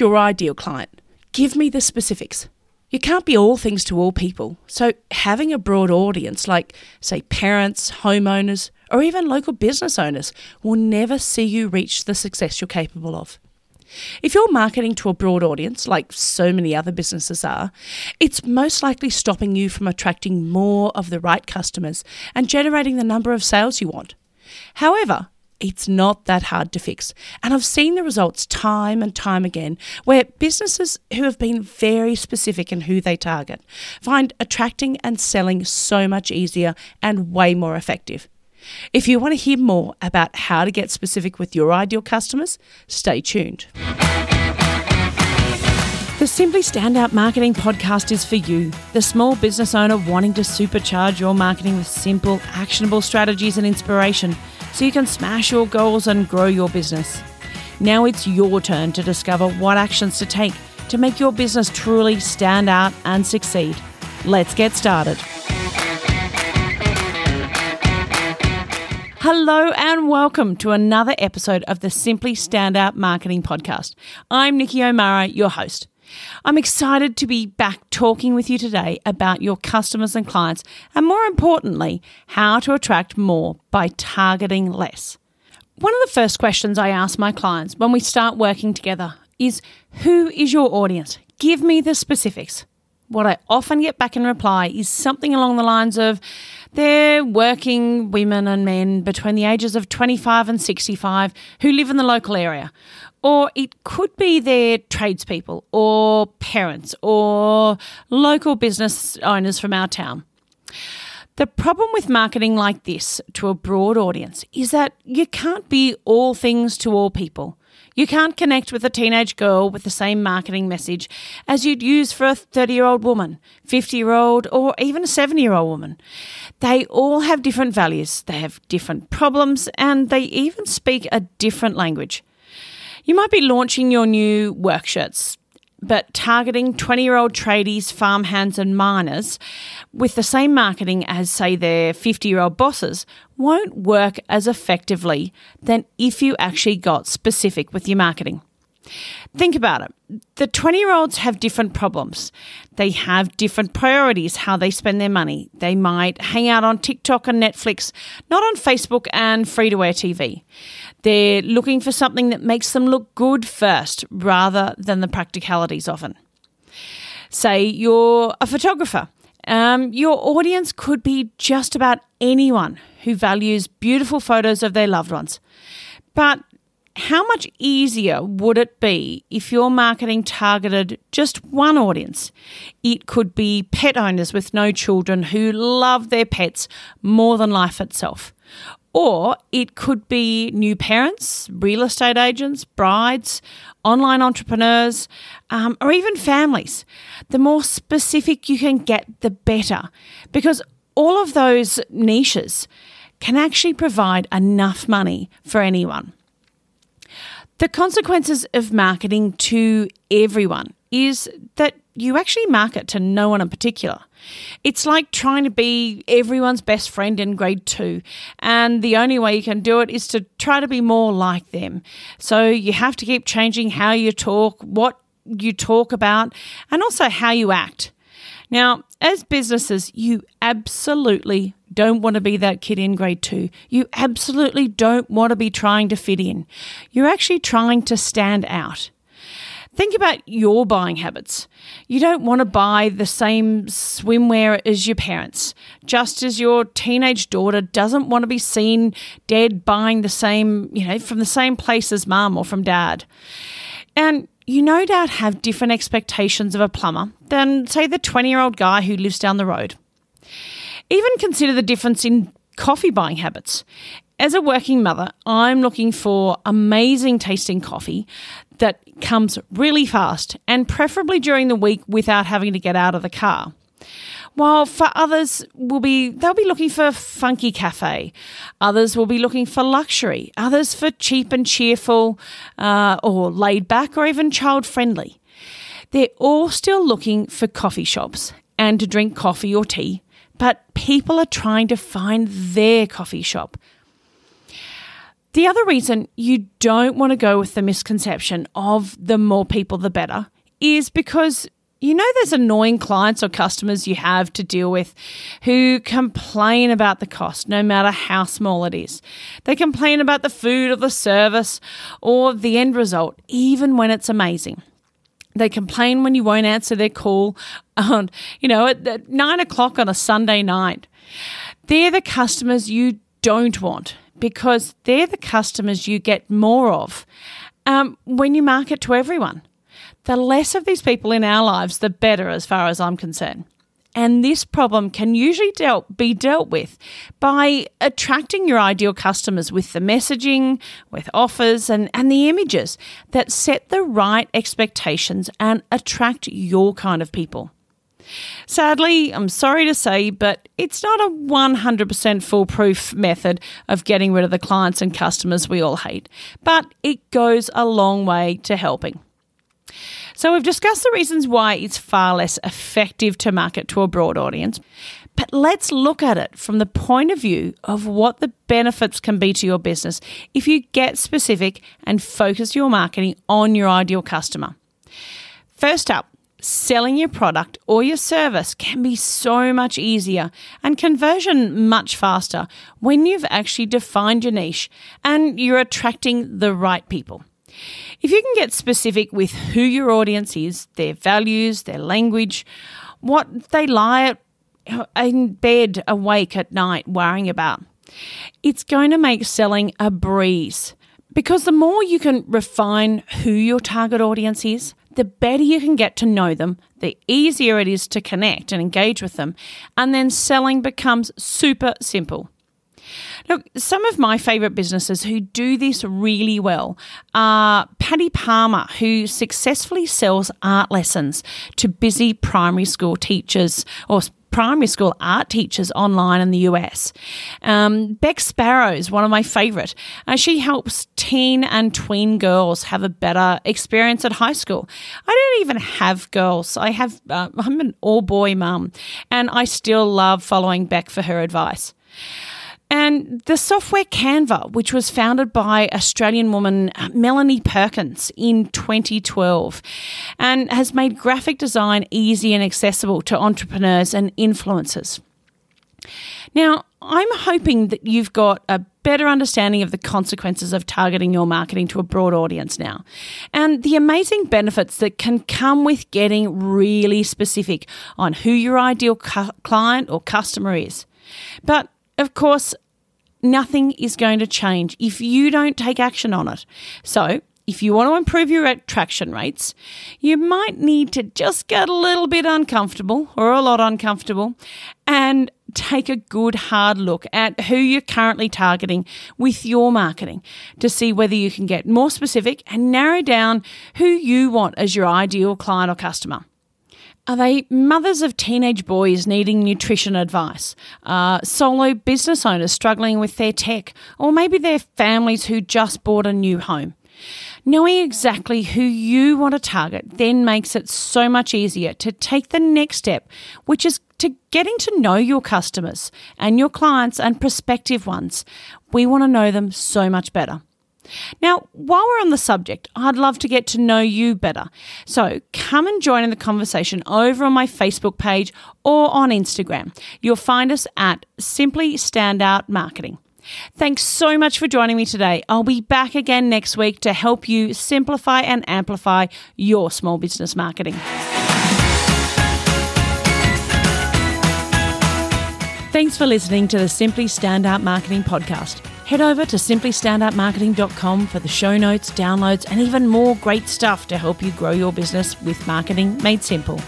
Your ideal client? Give me the specifics. You can't be all things to all people, so having a broad audience, like, say, parents, homeowners, or even local business owners, will never see you reach the success you're capable of. If you're marketing to a broad audience, like so many other businesses are, it's most likely stopping you from attracting more of the right customers and generating the number of sales you want. However, it's not that hard to fix. And I've seen the results time and time again where businesses who have been very specific in who they target find attracting and selling so much easier and way more effective. If you want to hear more about how to get specific with your ideal customers, stay tuned. The Simply Standout Marketing podcast is for you, the small business owner wanting to supercharge your marketing with simple, actionable strategies and inspiration so you can smash your goals and grow your business. Now it's your turn to discover what actions to take to make your business truly stand out and succeed. Let's get started. Hello and welcome to another episode of the Simply Standout Marketing Podcast. I'm Nikki O'Mara, your host. I'm excited to be back talking with you today about your customers and clients, and more importantly, how to attract more by targeting less. One of the first questions I ask my clients when we start working together is Who is your audience? Give me the specifics. What I often get back in reply is something along the lines of they're working women and men between the ages of 25 and 65 who live in the local area. Or it could be their tradespeople or parents or local business owners from our town. The problem with marketing like this to a broad audience is that you can't be all things to all people. You can't connect with a teenage girl with the same marketing message as you'd use for a 30 year old woman, 50 year old, or even a 70 year old woman. They all have different values, they have different problems, and they even speak a different language. You might be launching your new work shirts, but targeting 20 year old tradies, farmhands, and miners with the same marketing as, say, their 50 year old bosses won't work as effectively than if you actually got specific with your marketing. Think about it. The 20 year olds have different problems. They have different priorities, how they spend their money. They might hang out on TikTok and Netflix, not on Facebook and free to air TV. They're looking for something that makes them look good first rather than the practicalities often. Say you're a photographer. Um, your audience could be just about anyone who values beautiful photos of their loved ones. But how much easier would it be if your marketing targeted just one audience? It could be pet owners with no children who love their pets more than life itself. Or it could be new parents, real estate agents, brides, online entrepreneurs, um, or even families. The more specific you can get, the better, because all of those niches can actually provide enough money for anyone. The consequences of marketing to everyone is that you actually market to no one in particular. It's like trying to be everyone's best friend in grade two, and the only way you can do it is to try to be more like them. So you have to keep changing how you talk, what you talk about, and also how you act. Now, as businesses, you absolutely don't want to be that kid in grade two. You absolutely don't want to be trying to fit in. You're actually trying to stand out. Think about your buying habits. You don't want to buy the same swimwear as your parents, just as your teenage daughter doesn't want to be seen dead buying the same, you know, from the same place as mum or from dad. And you no doubt have different expectations of a plumber than, say, the 20 year old guy who lives down the road. Even consider the difference in coffee buying habits. As a working mother, I'm looking for amazing tasting coffee that comes really fast and preferably during the week without having to get out of the car. While for others will be they'll be looking for funky cafe, others will be looking for luxury, others for cheap and cheerful, uh, or laid back, or even child friendly. They're all still looking for coffee shops and to drink coffee or tea, but people are trying to find their coffee shop. The other reason you don't want to go with the misconception of the more people, the better is because you know there's annoying clients or customers you have to deal with who complain about the cost no matter how small it is. They complain about the food or the service or the end result, even when it's amazing. They complain when you won't answer their call on, you know, at, at nine o'clock on a Sunday night. They're the customers you don't want because they're the customers you get more of um, when you market to everyone the less of these people in our lives, the better, as far as I'm concerned. And this problem can usually dealt, be dealt with by attracting your ideal customers with the messaging, with offers, and, and the images that set the right expectations and attract your kind of people. Sadly, I'm sorry to say, but it's not a 100% foolproof method of getting rid of the clients and customers we all hate, but it goes a long way to helping. So, we've discussed the reasons why it's far less effective to market to a broad audience. But let's look at it from the point of view of what the benefits can be to your business if you get specific and focus your marketing on your ideal customer. First up, selling your product or your service can be so much easier and conversion much faster when you've actually defined your niche and you're attracting the right people. If you can get specific with who your audience is, their values, their language, what they lie in bed awake at night worrying about, it's going to make selling a breeze. Because the more you can refine who your target audience is, the better you can get to know them, the easier it is to connect and engage with them, and then selling becomes super simple. Look, some of my favourite businesses who do this really well are Patty Palmer, who successfully sells art lessons to busy primary school teachers or primary school art teachers online in the US. Um, Bec Sparrow is one of my favourite. Uh, she helps teen and tween girls have a better experience at high school. I don't even have girls. I have. Uh, I'm an all boy mum, and I still love following Bec for her advice. And the software Canva, which was founded by Australian woman uh, Melanie Perkins in 2012 and has made graphic design easy and accessible to entrepreneurs and influencers. Now, I'm hoping that you've got a better understanding of the consequences of targeting your marketing to a broad audience now and the amazing benefits that can come with getting really specific on who your ideal cu- client or customer is. But of course, nothing is going to change if you don't take action on it. So, if you want to improve your attraction rates, you might need to just get a little bit uncomfortable or a lot uncomfortable and take a good hard look at who you're currently targeting with your marketing to see whether you can get more specific and narrow down who you want as your ideal client or customer. Are they mothers of teenage boys needing nutrition advice? Uh, solo business owners struggling with their tech? Or maybe they're families who just bought a new home? Knowing exactly who you want to target then makes it so much easier to take the next step, which is to getting to know your customers and your clients and prospective ones. We want to know them so much better. Now, while we're on the subject, I'd love to get to know you better. So come and join in the conversation over on my Facebook page or on Instagram. You'll find us at Simply Standout Marketing. Thanks so much for joining me today. I'll be back again next week to help you simplify and amplify your small business marketing. Thanks for listening to the Simply Standout Marketing Podcast. Head over to simplystandoutmarketing.com for the show notes, downloads, and even more great stuff to help you grow your business with marketing made simple.